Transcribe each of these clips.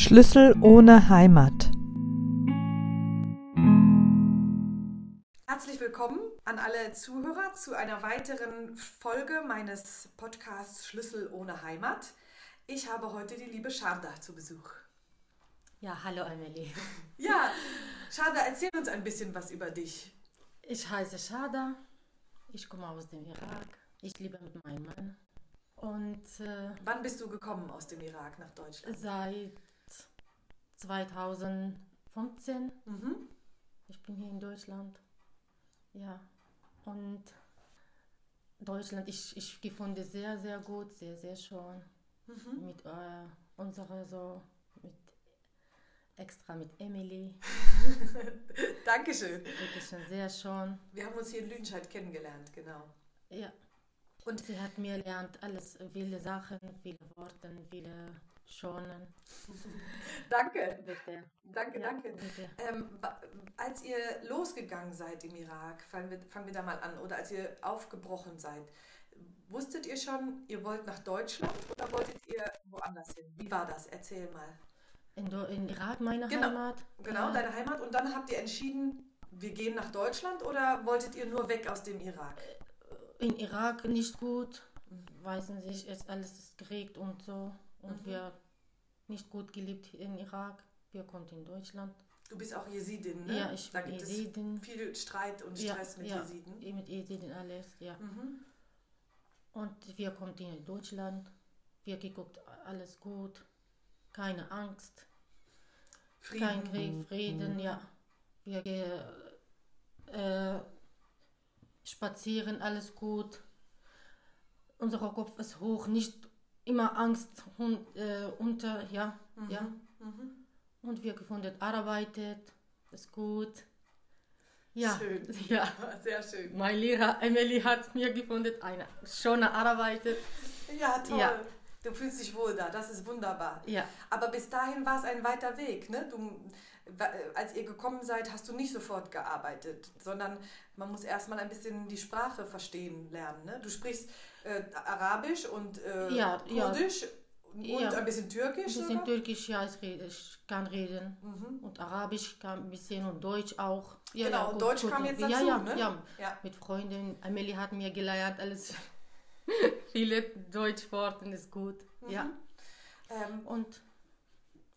Schlüssel ohne Heimat. Herzlich willkommen an alle Zuhörer zu einer weiteren Folge meines Podcasts Schlüssel ohne Heimat. Ich habe heute die liebe Sharda zu Besuch. Ja, hallo Amelie. Ja, Sharda, erzähl uns ein bisschen was über dich. Ich heiße Shada, ich komme aus dem Irak, ich lebe mit meinem Mann und äh, Wann bist du gekommen aus dem Irak nach Deutschland? seit 2015, Mhm. ich bin hier in Deutschland, ja, und Deutschland, ich, ich gefunden sehr, sehr gut, sehr, sehr schön, Mhm. mit äh, unserer so, mit extra mit Emily, Dankeschön. schon sehr schön, Wir haben uns hier in Lüdenscheid kennengelernt, genau. ja. Und Sie hat mir gelernt, alles, viele Sachen, viele Worte, viele Schonen. danke, Bitte. danke, Ja, danke. bitte. Ähm, als ihr losgegangen seid im Irak, fangen wir, fangen wir da mal an, oder als ihr aufgebrochen seid, wusstet ihr schon, ihr wollt nach Deutschland oder wolltet ihr woanders hin? Wie war das? Erzähl mal. In, in Irak, meine Genau. Heimat. Genau, äh, deine Heimat. Und dann habt ihr entschieden, wir gehen nach Deutschland oder wolltet ihr nur weg aus dem Irak? in Irak nicht gut. Weiß nicht, ist alles ist Krieg und so. Und Mhm. wir nicht gut gelebt in Irak. Wir konnten in Deutschland. Du bist auch Jesidin, ne? Ja, ich da bin gibt Jesidin. es viel Streit und Ja, Stress mit ja, Jesiden. Mit Jesiden alles, ja. Mhm. Und wir konnten in Deutschland. Wir geguckt, alles gut. Keine Angst. Frieden. Kein Krieg, Frieden, ja. Wir gehen äh, spazieren, alles gut. Unser Kopf ist hoch, nicht immer Angst hun, äh, unter, ja, ja. Mhm. Und wir gefunden, arbeitet, ist gut. Ja, Schön. ja. Sehr schön. Mein Lehrer Emily hat mir gefunden, eine schöne arbeitet. Ja, toll. Ja. Du fühlst dich wohl da, das ist wunderbar. Ja, Aber bis dahin war es ein weiter Weg. Ne? Du, als ihr gekommen seid, hast du nicht sofort gearbeitet, sondern man muss erstmal ein bisschen die Sprache verstehen lernen. Ne? Du sprichst äh, Arabisch und äh, Ja, ja. Kurdisch und Ja. ein bisschen Türkisch. ein bisschen sogar? Türkisch, ja, ich, rede, ich kann reden. Mhm. Und Arabisch kann ein bisschen und Deutsch auch. Ja, Genau, ja, und Deutsch gut. kam jetzt ja, dazu, ja, ne? Ja, Ja. mit Freunden. Amelie hat mir gelernt, alles. Viele Deutschworte ist gut. Ja. Ähm, Und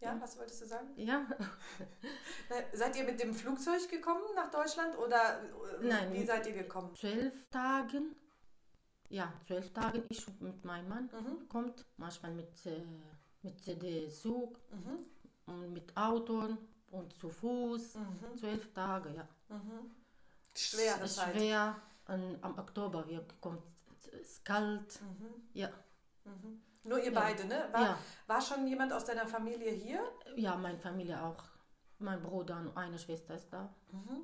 ja, was wolltest du sagen? ja, Seid ihr mit dem Flugzeug gekommen nach Deutschland oder äh, Nein. wie seid ihr gekommen? zwölf Tagen. Ja, zwölf Tagen ich mit meinem Mann Mhm. kommt. Manchmal mit, äh, mit dem Zug Mhm. und mit Auto und zu Fuß. Mhm. Zwölf Tage, ja. Mhm. Schwere ist Zeit. schwer. Und am Oktober wir kommt es ist kalt. Mhm. Ja. Mhm. Nur ihr Ja. beide, ne? War, Ja. war schon jemand aus deiner Familie hier? Ja, meine Familie auch. Mein Bruder und eine Schwester ist da.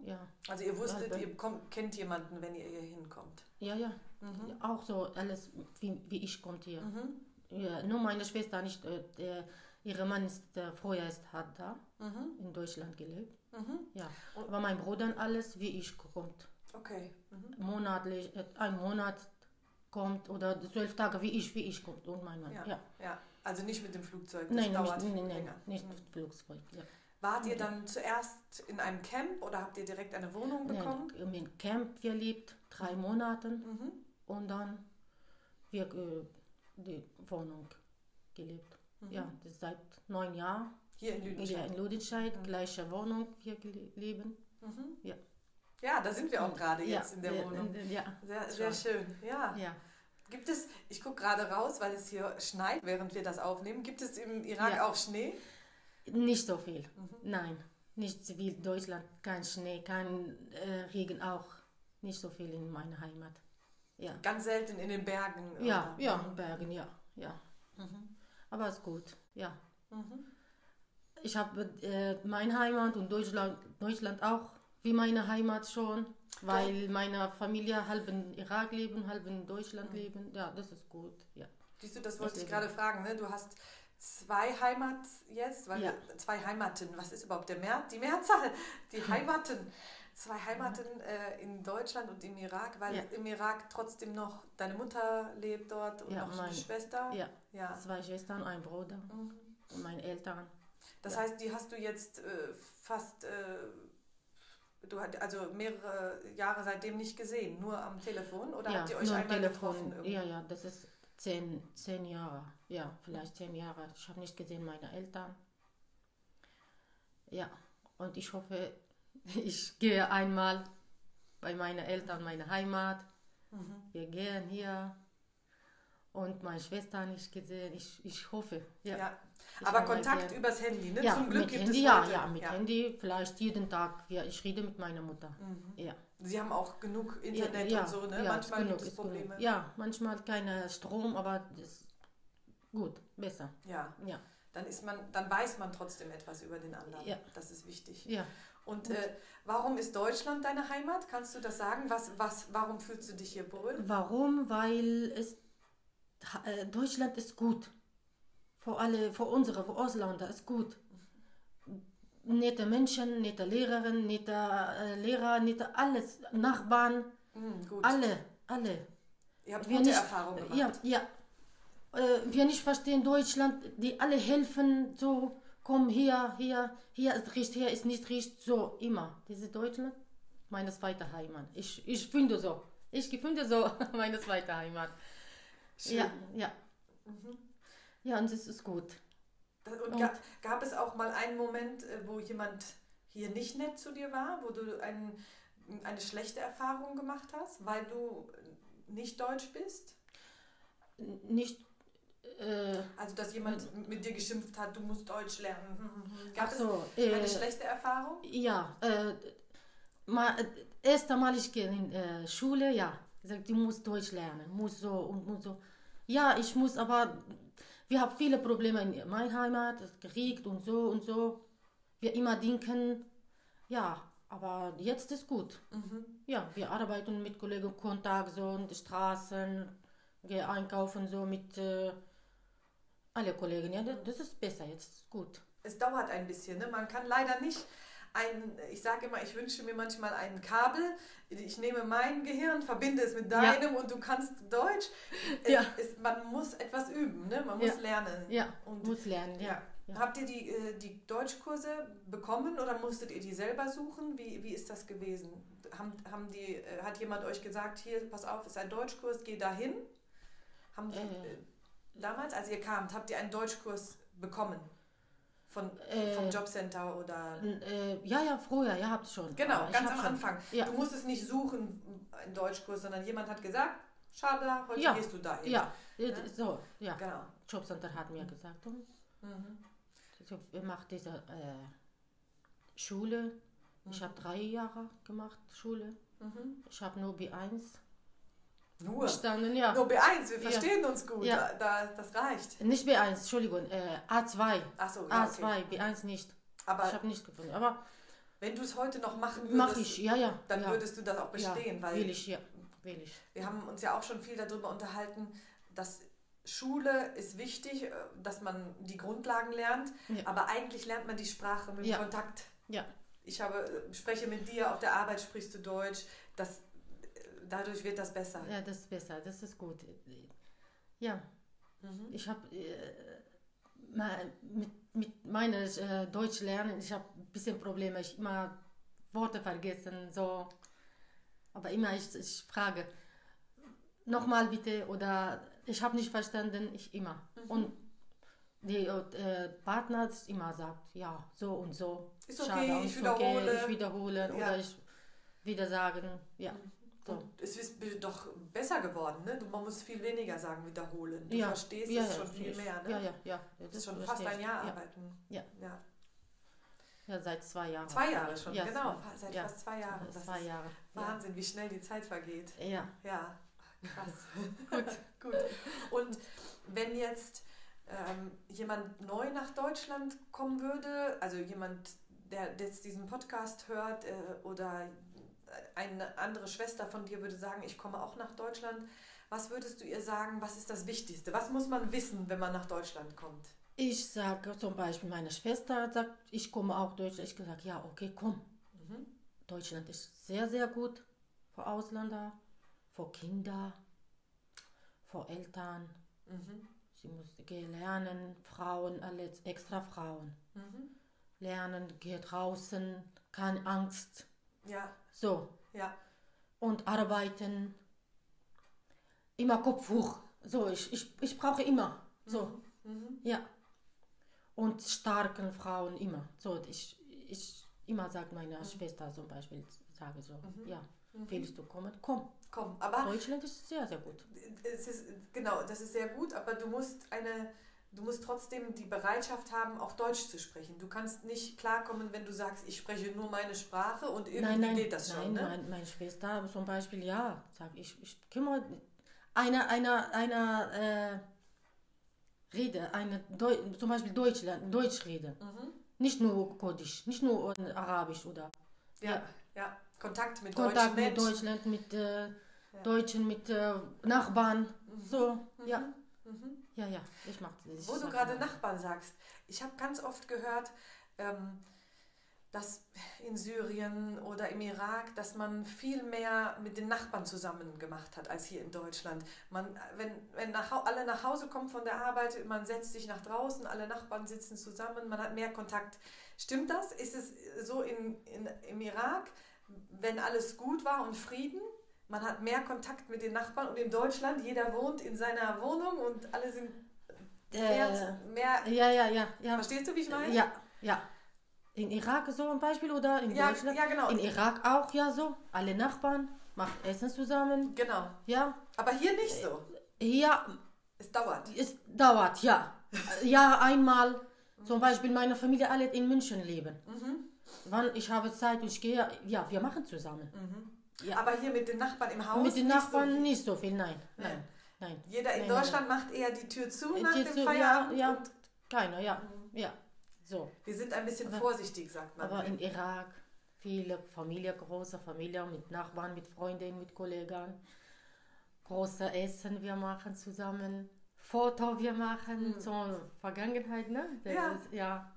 Ja, Also ihr wusstet, Ja, ihr kommt, kennt jemanden, wenn ihr hier hinkommt. ja, ja. Mhm. Auch so alles, wie, wie ich kommt hier. Mhm. Ja, nur meine Schwester nicht. Äh, der, ihre Mann ist der vorher ist hat da Mhm. in Deutschland gelebt. Mhm. Ja, aber mein Bruder alles wie ich kommt. Okay. Mhm. Monatlich, äh, ein Monat kommt oder zwölf Tage wie ich, wie ich kommt und mein Mann. Ja. Ja. ja. Also nicht mit dem Flugzeug. Das Nein, dauert nicht, nein, nein, nicht Mhm. mit Flugzeug. Ja. Wart ihr dann zuerst in einem Camp oder habt ihr direkt eine Wohnung bekommen? Nein, im Camp wir lebt drei Monate Mhm. und dann wir äh, die Wohnung gelebt. Mhm. Ja, das ist seit neun Jahren. Hier in Lüdenscheid. in Ludenscheid, gleiche Wohnung wir leben. Mhm. Ja. Ja, da sind wir auch gerade jetzt ja, in der ja, Wohnung. Ja, Sehr, sehr schön. Ja. ja. Gibt es, ich gucke gerade raus, weil es hier schneit, während wir das aufnehmen. Gibt es im Irak Ja. auch Schnee? Nicht so viel. Mhm. Nein, nicht wie Deutschland. Kein Schnee, kein äh, Regen auch. Nicht so viel in meiner Heimat. Ja, Ganz selten in den Bergen. ja, oder? ja, Bergen, ja, ja. Mhm. Aber ist gut, ja. Mhm. Ich habe äh, meine Heimat und Deutschland, Deutschland auch wie meine Heimat schon, weil meine Familie halb in Irak leben, halb in Deutschland leben. Ja, das ist gut. Ja, Siehst du, das wollte ich Deswegen. gerade fragen. Ne? Du hast zwei Heimat jetzt, weil Ja. zwei Heimaten. Was ist überhaupt der Mehr? Die Mehrzahl? Die Heimaten. Zwei Heimaten äh, in Deutschland und im Irak, weil Ja. im Irak trotzdem noch deine Mutter lebt dort und Ja, noch eine meine- Schwester. ja. ja. zwei Schwestern, ein Bruder Mhm. und meine Eltern. Das heißt, die hast du jetzt äh, fast, äh, du hat also mehrere Jahre seitdem nicht gesehen, nur am Telefon oder ja, habt ihr euch nur am einmal Telefon. getroffen? Ja, ja, das ist zehn, zehn Jahre. Ja, vielleicht zehn Jahre. Ich habe nicht gesehen meine Eltern. Ja, und ich hoffe, ich gehe einmal bei meinen Eltern, meine Heimat. Mhm. Wir gehen hier. Und meine Schwester nicht gesehen. Ich, ich hoffe. Ja. Ja. Ich Aber Kontakt gehen. übers Handy, ne? Ja, Zum Glück mit gibt Handy, es ja, heute. ja, mit Handy vielleicht jeden Tag. Ja, ich rede mit meiner Mutter. Mhm. Ja. Sie haben auch genug Internet ja, und so, ne? ja, Manchmal genug, gibt es ist genug. Probleme. Ja, manchmal keine Strom, aber das ist gut, besser. ja. Ja, Dann ist man, dann weiß man trotzdem etwas über den anderen. Ja. Das ist wichtig. ja. Und äh, warum ist Deutschland deine Heimat? Kannst du das sagen? Was, was, warum fühlst du dich hier wohl? Warum? Weil es Deutschland ist gut. Für alle, für unsere, für Ausländer ist gut. Nette Menschen, nette Lehrerin, nette äh, Lehrer, nette alles, Nachbarn, gut. alle, alle. Ihr habt wir gute nicht, Erfahrungen gemacht. Ja, ja. Äh, wir nicht verstehen Deutschland, die alle helfen, so, komm hier, hier, hier ist richtig, hier ist nicht richtig, so, immer. Diese Deutschland, meine zweite Heimat. Ich, ich finde so. Ich finde so, meine zweite Heimat. Schön. Ja, ja. Mhm. Ja, und es ist gut. Und Und- ga, gab es auch mal einen Moment, äh, wo jemand hier nicht nett zu dir war, wo du ein, eine schlechte Erfahrung gemacht hast, weil du nicht deutsch bist? Nicht, äh, Also, dass jemand mit dir geschimpft hat, du musst Deutsch lernen. Hm, hm, hm. Gab so, es eine äh, schlechte Erfahrung? Ja, äh, mal, äh, erst einmal ich gehe in äh, Schule, ja, gesagt, du musst Deutsch lernen, muss so und muss so. Ja, ich muss, aber wir haben viele Probleme in meiner Heimat, es Krieg und so und so. Wir immer denken, ja, aber jetzt ist gut. Mhm. Ja, wir arbeiten mit Kollegen Kontakt, so in den Straßen, gehen einkaufen, so mit äh, alle Kollegen. Ja, das, ist besser, jetzt gut. Es dauert ein bisschen. Ne? Man kann leider nicht ein, ich sage immer, ich wünsche mir manchmal ein Kabel. Ich nehme mein Gehirn, verbinde es mit Ja. deinem und du kannst Deutsch. Es, Ja. es, man muss etwas üben, ne? man muss Ja. lernen. Ja, Und muss lernen, ja. Ja. Ja. Habt ihr die, äh, die Deutschkurse bekommen oder musstet ihr die selber suchen? Wie, wie ist das gewesen? Haben, haben die, äh, hat jemand euch gesagt, hier, pass auf, ist ein Deutschkurs, geh dahin? Haben die, Äh. äh, damals, als ihr kamt, habt ihr einen Deutschkurs bekommen? Von, Äh. vom Jobcenter oder... Äh, ja, ja, früher, ja, hab's schon. Genau, Aber ich ganz am. Anfang. Ja. Du musstest nicht suchen, einen Deutschkurs, sondern jemand hat gesagt, Schade, heute Ja. gehst du dahin. Ja, äh, so, ja. Genau. Jobcenter hat mir gesagt, hm, Mhm. so, machen diese äh, Schule. Ich habe drei Jahre gemacht, Schule. Mhm. Ich habe nur B1 Nur. bestanden, ja. Nur B1, wir Ja. verstehen uns gut. Ja. Da, da, das reicht. Nicht B1, Entschuldigung, äh, A2. Achso, ja, A2, okay. B1 nicht. ich Aber habe nicht gefunden. Aber wenn du es heute noch machen würdest, mache ich, ja, ja. dann ja. würdest du das auch bestehen. ja, weil will ich, ja, will ich. wir haben uns ja auch schon viel darüber unterhalten, dass Schule ist wichtig, äh, dass man die Grundlagen lernt, Ja. aber eigentlich lernt man die Sprache mit Ja. Kontakt. Ja, Ich habe, äh, spreche mit dir, auf der Arbeit sprichst du Deutsch, das, dadurch wird das besser. ja, das ist besser, das ist gut. Ja, Mhm. ich habe äh, mit, mit meiner äh, Deutsch lernen, ich habe ein bisschen Probleme, ich immer Worte vergessen, so. Aber immer ich, ich frage, nochmal bitte oder ich habe nicht verstanden, ich immer. Mhm. Und die äh, Partner immer sagt, ja, so und so. Ist okay, und ich ist wiederhole. ich wiederhole Ja. oder ich wieder sagen, ja. So. Es ist doch besser geworden, ne? Man muss viel weniger sagen, wiederholen. Du ja. verstehst ja, es ja, schon viel mehr, ne? Ja, ja, ja. Das ist schon fast ein. Jahr ja. arbeiten. Ja. ja. Ja, seit zwei Jahren. Zwei Jahre schon, genau. Seit fast zwei Jahren. Das zwei Jahre. Wahnsinn, wie schnell die Zeit vergeht. Ja. ja. Ja, krass. gut, gut. Und wenn jetzt ähm, jemand neu nach Deutschland kommen würde, also jemand, der jetzt diesen Podcast hört äh, oder eine andere Schwester von dir würde sagen, ich komme auch nach Deutschland, was würdest du ihr sagen, was ist das Wichtigste? Was muss man wissen, wenn man nach Deutschland kommt? Ich sage zum Beispiel, meine Schwester sagt, ich komme auch Deutschland. Ich gesagt, ja, okay, komm. Mhm. Deutschland ist sehr, sehr gut für Ausländer, für Kinder, für Eltern. Mhm. Sie muss lernen, Frauen, alles extra Frauen. Mhm. Lernen, geht draußen, keine Angst. Ja, So. ja. Und arbeiten. Immer Kopf hoch. So, ich, ich, ich brauche immer. So. Mhm. Ja. Und starken Frauen immer. So, ich, ich immer sage meiner Schwester zum Beispiel, sage so, ja, willst du kommen? Komm. Komm, aber Deutschland ist sehr, sehr gut. es ist, genau, das ist sehr gut, aber du musst eine, du musst trotzdem die Bereitschaft haben, auch Deutsch zu sprechen. Du kannst nicht klarkommen, wenn du sagst, ich spreche nur meine Sprache und irgendwie nein, nein, geht das nein, schon, ne? mein, meine Schwester zum Beispiel, ja, sag ich, ich kümmere einer, einer, einer äh, Rede, eine Deu zum Beispiel Deutschland, Deutschrede. Mhm. Nicht nur Kurdisch, nicht nur Arabisch oder Ja, Ja. ja, Kontakt mit Kontakt deutschen mit Menschen. Deutschland, mit äh, Deutschen, mit äh, Nachbarn. So, ja. Mhm. Ja, ja, ich mag das. Wo du gerade. Nachbarn sagst, ich habe ganz oft gehört, ähm, dass in Syrien oder im Irak, dass man viel mehr mit den Nachbarn zusammen gemacht hat als hier in Deutschland. Man, wenn wenn nach, alle nach Hause kommen von der Arbeit, man setzt sich nach draußen, alle Nachbarn sitzen zusammen, man hat mehr Kontakt. Stimmt das? Ist es so in, in, im Irak, wenn alles gut war und Frieden? Man hat mehr Kontakt mit den Nachbarn und in Deutschland, jeder wohnt in seiner Wohnung und alle sind mehr, Äh, mehr ja, ja, ja, ja. Verstehst du, wie ich meine? Ja, ja. In Irak so ein Beispiel oder in Ja, Deutschland? ja, genau. In Irak auch ja so. Alle Nachbarn machen Essen zusammen. Genau. Ja. Aber hier nicht so. Hier, Es dauert. es dauert, ja. Ja, einmal. Zum Beispiel meine Familie alle in München leben. Mhm. Wann ich habe Zeit und ich gehe, ja, wir machen zusammen. Ja. Aber hier mit den Nachbarn im Haus. Mit den Nachbarn So nicht so viel, nein. Nein, nein. Jeder in Nein, Deutschland macht eher die Tür zu nein. nach Die dem zu- Feierabend. Ja, ja. Keiner, ja. Ja. So. wir sind ein bisschen vorsichtig, sagt man. Aber in Irak viele Familie, große Familie mit Nachbarn, mit Freunden, mit Kollegen. Große Essen wir machen zusammen. Foto wir machen zur Vergangenheit, ne? Das Ja. Ist, ja.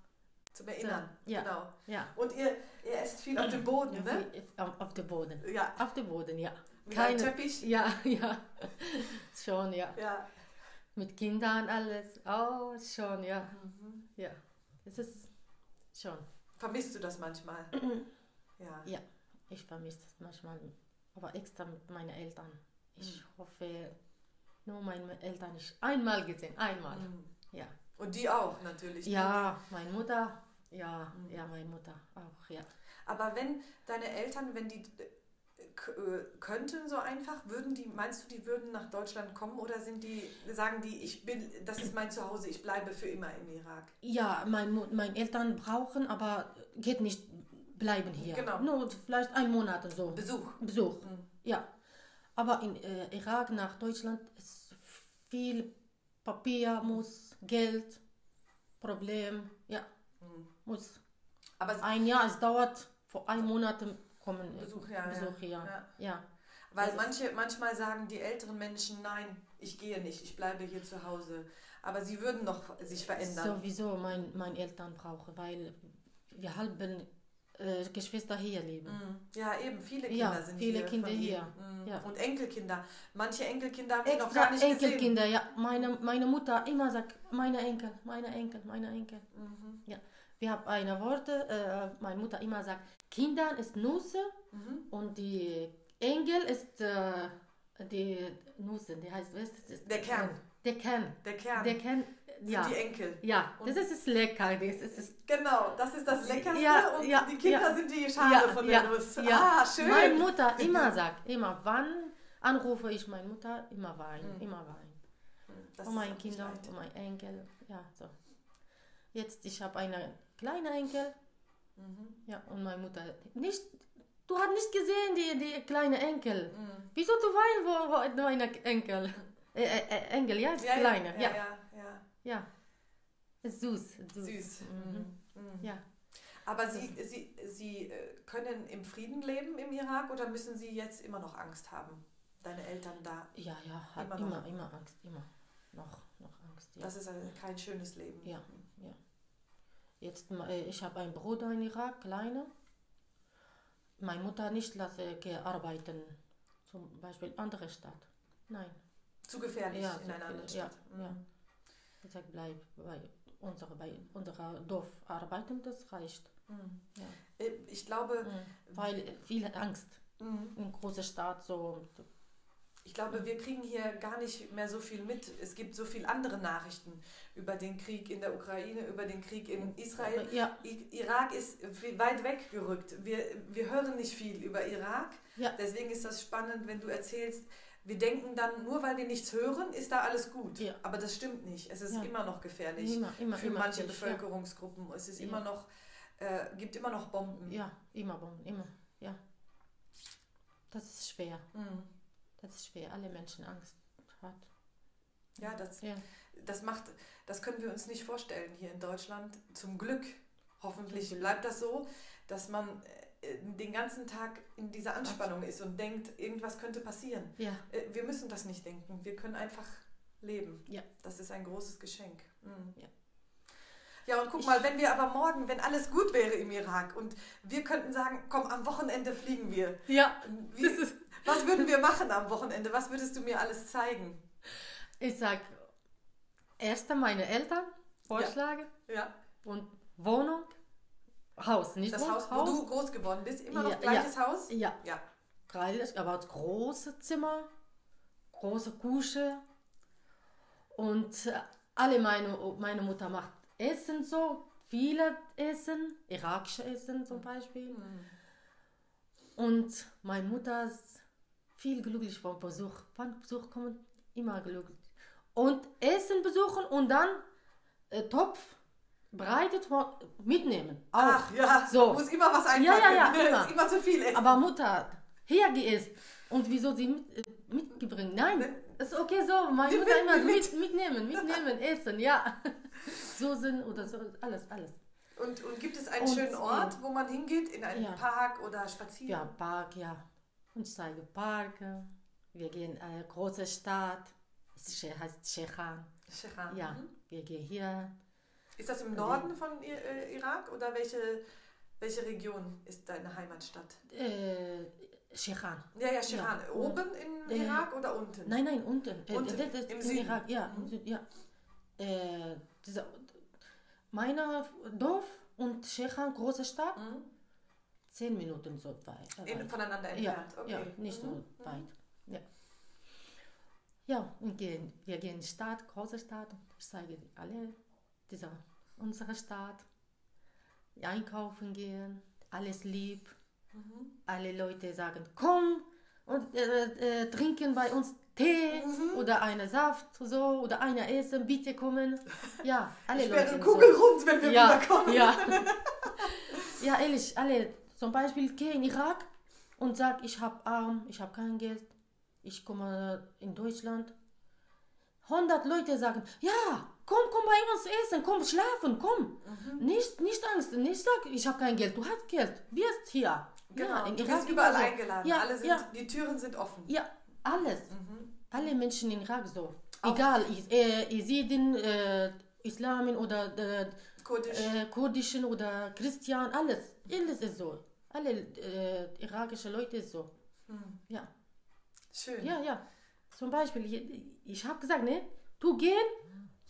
Zum Erinnern. Ja. Genau. Ja. Und ihr, ihr esst viel auf dem Boden, ne? Wie- Auf, auf dem Boden. Ja. Auf dem Boden, ja. Mit Teppich? Ja, ja. schon, ja. Ja. Mit Kindern alles. Oh, schon, ja. Mhm. Ja. Es ist schon. Vermisst du das manchmal? ja. Ja, ich vermisse das manchmal, aber extra mit meinen Eltern. Ich hoffe, nur meine Eltern nicht einmal gesehen, einmal. Mhm. Ja. Und die auch natürlich. ne? Ja, meine Mutter, ja, ja, meine Mutter auch, ja. Aber wenn deine Eltern, wenn die äh, könnten so einfach, würden die, meinst du, die würden nach Deutschland kommen oder sind die, sagen die, ich bin, das ist mein Zuhause, ich bleibe für immer im Irak? Ja, mein, meine Eltern brauchen, aber geht nicht bleiben hier. Genau. Nur vielleicht ein Monat und so. Besuch. Besuch, ja. Aber in äh, Irak nach Deutschland ist viel Papier, muss, Geld, Problem, ja, muss. Aber es, Ein Jahr, es dauert, vor einem Monat kommen Besuch, ja, Besuch ja, ja. Ja. weil manche, manchmal sagen die älteren Menschen, nein, ich gehe nicht, ich bleibe hier zu Hause. Aber sie würden noch sich verändern. Sowieso mein, meine Eltern brauchen, weil wir halben äh, Geschwister hier leben. Mhm. Ja, eben, viele Kinder Ja, sind viele hier. Kinder hier. Mhm. Ja. Und Enkelkinder. Manche Enkelkinder haben sie noch Extra gar nicht gesehen. Enkelkinder, ja. Meine, meine Mutter immer sagt, meine Enkel, meine Enkel, meine Enkel. Mhm. Ja. Wir haben eine Worte, äh, meine Mutter immer sagt, Kinder ist Nüsse Mhm. und die Engel ist äh, die Nüsse, die heißt, was ist das? Der Kern. Der Kern. Der Kern Der Kern, sind ja. die Enkel. Ja, Und- das ist, ist lecker. Das ist, ist Genau, das ist das Leckerste Ja, und ja, die Kinder ja. sind die Schale von der Nuss. Ah, schön. Meine Mutter immer sagt, immer wann anrufe ich meine Mutter, immer weinen, immer weinen. Das Und meine Kinder und mein Enkel, ja, so. Jetzt, ich habe eine kleine Enkel, Mhm. ja, und meine Mutter, nicht, du hast nicht gesehen, die, die kleine Enkel. Mhm. Wieso du weinst, wo, wo meine Enkel? Äh, äh, äh, Enkel, ja, Ja, ja, kleine, ja, ja, ja, ja. Ist süß, süß. Süß. Mhm. Mhm. Ja. Aber Sie, Sie, Sie äh, können im Frieden leben im Irak oder müssen Sie jetzt immer noch Angst haben? Deine Eltern da. Ja, ja, hat Immer immer, noch. immer, Angst, immer. Noch, noch Angst, ja. Das ist ein, kein schönes Leben. Ja, ja. Jetzt, äh, ich habe einen Bruder in Irak, kleiner. Meine Mutter nicht lasse arbeiten, zum Beispiel andere Stadt. Nein. Zu gefährlich Ja, in zu einer anderen viel- ja, Stadt. Mhm. ja. Ich sage, bleib bei unserer, bei unserer Dorf arbeiten, das reicht. Mhm. Ja. Äh, Ich glaube, Mhm. Weil viel Angst mhm. in großer Stadt so. Ich glaube, wir kriegen hier gar nicht mehr so viel mit. Es gibt so viele andere Nachrichten über den Krieg in der Ukraine, über den Krieg in Israel. Ja, Irak ist weit weggerückt. Wir, wir hören nicht viel über Irak. Ja. Deswegen ist das spannend, wenn du erzählst, wir denken dann, nur weil wir nichts hören, ist da alles gut. Ja. Aber das stimmt nicht. Es ist Ja. immer noch gefährlich immer, immer, für immer. manche Bevölkerungsgruppen. Es ist Ja. immer noch, äh, gibt immer noch Bomben. Ja. ja, immer, Bomben, immer, ja. Das ist schwer. Mhm. Das ist schwer. Alle Menschen Angst hat. Ja, das, Ja, das macht, das können wir uns nicht vorstellen hier in Deutschland. Zum Glück, hoffentlich Zum Glück. bleibt das so, dass man den ganzen Tag in dieser Anspannung ist und denkt, irgendwas könnte passieren. ja, Äh, Wir müssen das nicht denken. Wir können einfach leben. Ja. Das ist ein großes Geschenk. Mhm. Ja. Ja, und guck mal, wenn wir aber morgen, wenn alles gut wäre im Irak und wir könnten sagen, komm, am Wochenende fliegen wir. ja. Wie, was würden wir machen am Wochenende? Was würdest du mir alles zeigen? Ich sag, erst meine Eltern vorschlagen Ja, und Wohnung, Haus, nicht das Wohnung, Haus, wo du groß geworden bist, immer noch Ja, gleiches Haus? Ja, Ja. gleich, aber das große Zimmer, große Küche und äh, alle meine, meine Mutter macht Essen so, viele Essen, irakische Essen zum Beispiel. Mhm. Und meine Mutter ist viel glücklich vom Besuch. Von Besuch kommen immer glücklich. Und Essen besuchen und dann äh, Topf bereitet von- mitnehmen. Auch. Ach ja, So. muss immer was einpacken. Ja, ja, ja, immer. Immer zu viel essen. Aber Mutter, hier gegessen. Und wieso sie mit, äh, mitgebracht? Nein, Ne? ist okay so. Meine Mutter mit, immer nimm mit, mitnehmen, mitnehmen, essen, ja. Soßen oder so, alles, alles. und, und gibt es einen Und, schönen Ort, wo man hingeht? In einen Ja. Park oder spazieren? Ja, Park, ja. Und ich zeige Parke. Wir gehen in eine große Stadt. Es heißt Shechan. Shechan. Ja, Mhm. wir gehen hier. Ist das im Norden von äh, Irak oder welche, welche Region ist deine Heimatstadt? Äh, Shechan. Ja, ja, Shechan. Ja. Oben in Äh, Irak oder unten? Nein, nein, unten. Äh, Unten, ist im Süden. Irak, ja. Mhm. Im Süden, ja. Äh, dieser, meine Dorf und Shechan, große Stadt, Mhm. zehn Minuten so weit. äh, voneinander Ja, entfernt. okay. ja, nicht Mhm. so weit. Ja. Ja, und gehen, wir gehen in die Stadt, große Stadt. Ich zeige alle dieser, unsere Stadt. Einkaufen gehen, alles lieb. Mhm. Alle Leute sagen, komm und äh, äh, trinken bei uns Tee Mhm. oder eine Saft so oder eine Essen, bitte kommen. Ja, alle Ich Leute. wäre so. kugelrund, wenn wir Ja, wiederkommen. ja. ja, ehrlich, alle. Zum Beispiel gehe in Irak und sag, ich habe arm, ich habe kein Geld, ich komme in Deutschland. 100 Leute sagen, ja, komm, komm bei uns essen, komm schlafen, komm. Mhm. Nicht, nicht Angst, nicht sag, ich habe kein Geld, du hast Geld, wirst hier. Genau, ja, in du Irak bist überall genauso. eingeladen. Ja, Alle sind, ja. Die Türen sind offen. Ja, alles. Mhm. Alle Menschen in Irak so. Auch- Egal, äh, Jesiden, äh, Islamen oder äh, Kurdisch. äh, kurdischen oder Christian, alles. Alles ist so. Alle äh, irakische Leute ist so. Hm. Ja, Schön. ja, ja. Zum Beispiel, ich, ich habe gesagt, ne, du gehen,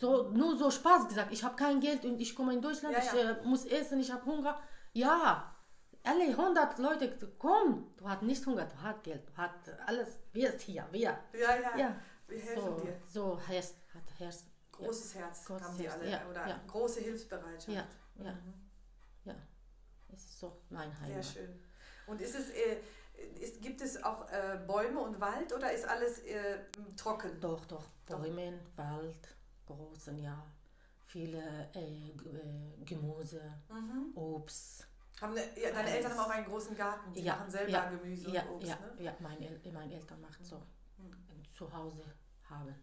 so, nur so Spaß gesagt, ich habe kein Geld und ich komme in Deutschland, Ja, ich ja. äh, muss essen, ich habe Hunger. Ja, alle 100 Leute, komm, du hast nicht Hunger, du hast Geld, du hast alles, wer ist hier, wer? Ja, ja. Ja, Wir helfen so, dir. so heißt, hat Herz. Großes Herz Großes haben die Herz, alle. oder große Hilfsbereitschaft. Ja, ja, Mhm. ja. Es ist so mein Sehr Heimat. schön. Und ist es, äh, ist, gibt es auch äh, Bäume und Wald oder ist alles äh, trocken? Doch, doch. Doch. Bäume, Wald, großen, ja. Viele äh, äh, Gemüse, Mhm. Obst. Haben ne, ja, deine. Eltern haben auch einen großen Garten. Die Ja, machen selber ja, Gemüse ja, und Obst. ja, Ne? ja. Meine, El meine Eltern machen so. Mhm. Zu Hause haben.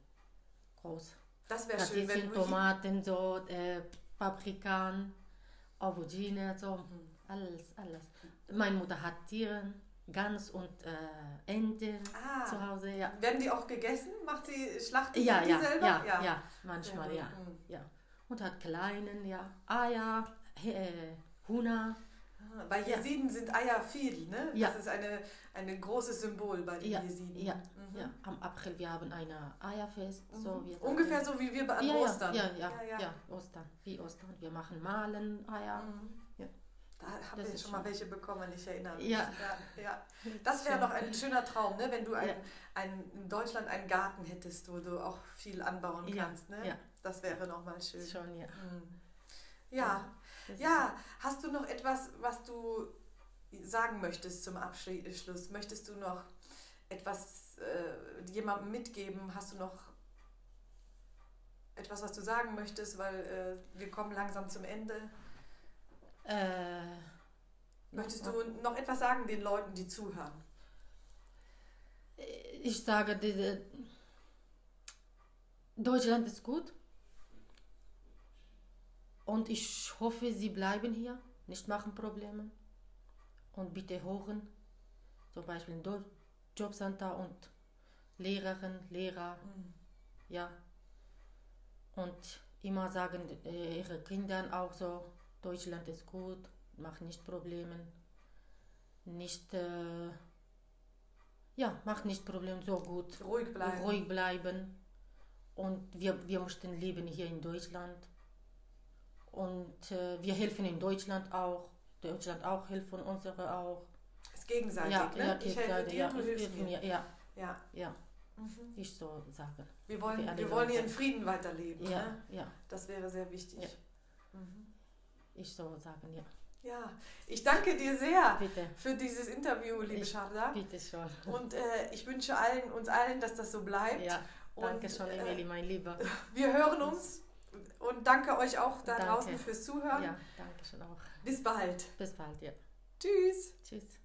Groß. Das wäre schön, wenn Tomaten, so, äh, Paprikan, Aubergine, so. Mhm. Alles, alles. Meine Mutter hat Tiere, Gans und äh, Enten Ah. zu Hause, ja. Werden die auch gegessen? Macht sie Schlachten Ja, ja, selber? ja, ja, Sehr manchmal, ja, Mhm. ja. Und hat kleinen, ja, Eier, äh, Ah, Bei Ja. Jesiden sind Eier viel, ne? Ja. Das ist eine, ein großes Symbol bei den Ja, Jesiden. ja, Mhm. ja. Am April wir haben eine Eierfest. So, wir Ungefähr so wie wir bei an ja, Ostern. Ja, ja, ja, ja, ja. Ostern. Wie Ostern. Wir machen Malen Eier. Mhm. Da haben Das wir schon mal welche bekommen, ich erinnere mich. Ja. ja, ja. Das wäre doch ein schöner Traum, ne? wenn du ein, Ja. ein, in Deutschland einen Garten hättest, wo du auch viel anbauen kannst. Ne? ja. Das wäre nochmal schön. Schon, ja. Mhm. Ja, ja. Hast du noch etwas, was du sagen möchtest zum Abschluss? Möchtest du noch etwas äh, jemandem mitgeben? Hast du noch etwas, was du sagen möchtest? Weil äh, wir kommen langsam zum Ende. Äh, Möchtest du noch etwas sagen den Leuten, die zuhören? Ich sage, diese Deutschland ist gut. Und ich hoffe, sie bleiben hier, nicht machen Probleme. Und bitte hören, zum Beispiel Jobcenter und Lehrerinnen, Lehrer, ja. Und immer sagen äh, ihre Kindern auch so, Deutschland ist gut, macht nicht Probleme. Nicht, äh, ja, macht nicht Probleme, so gut Ruhig bleiben. ruhig bleiben. Und wir, wir möchten leben hier in Deutschland. Und äh, wir helfen in Deutschland auch. Deutschland auch helfen unsere auch. Ist gegenseitig, ja, ne? ja, ich helfe dir, ja, du hilfst mir. Ja, Ja. ja, Mhm. ich so sagen. Wir wollen, wir wollen hier in. Frieden weiterleben. Ja, Ne? ja, Das wäre sehr wichtig. Ja. Mhm. Ich so sagen, ja. Ja, ich danke dir sehr Bitte, für dieses Interview, liebe Ich- Sharda. bitte schon. Und äh, ich wünsche allen, uns allen, dass das so bleibt. Ja, danke Und, schon, äh, Emily, mein Lieber. Wir hören uns und danke euch auch da Danke. draußen fürs Zuhören. Ja, danke schon auch. Bis bald. Bis bald, ja. Tschüss. Tschüss.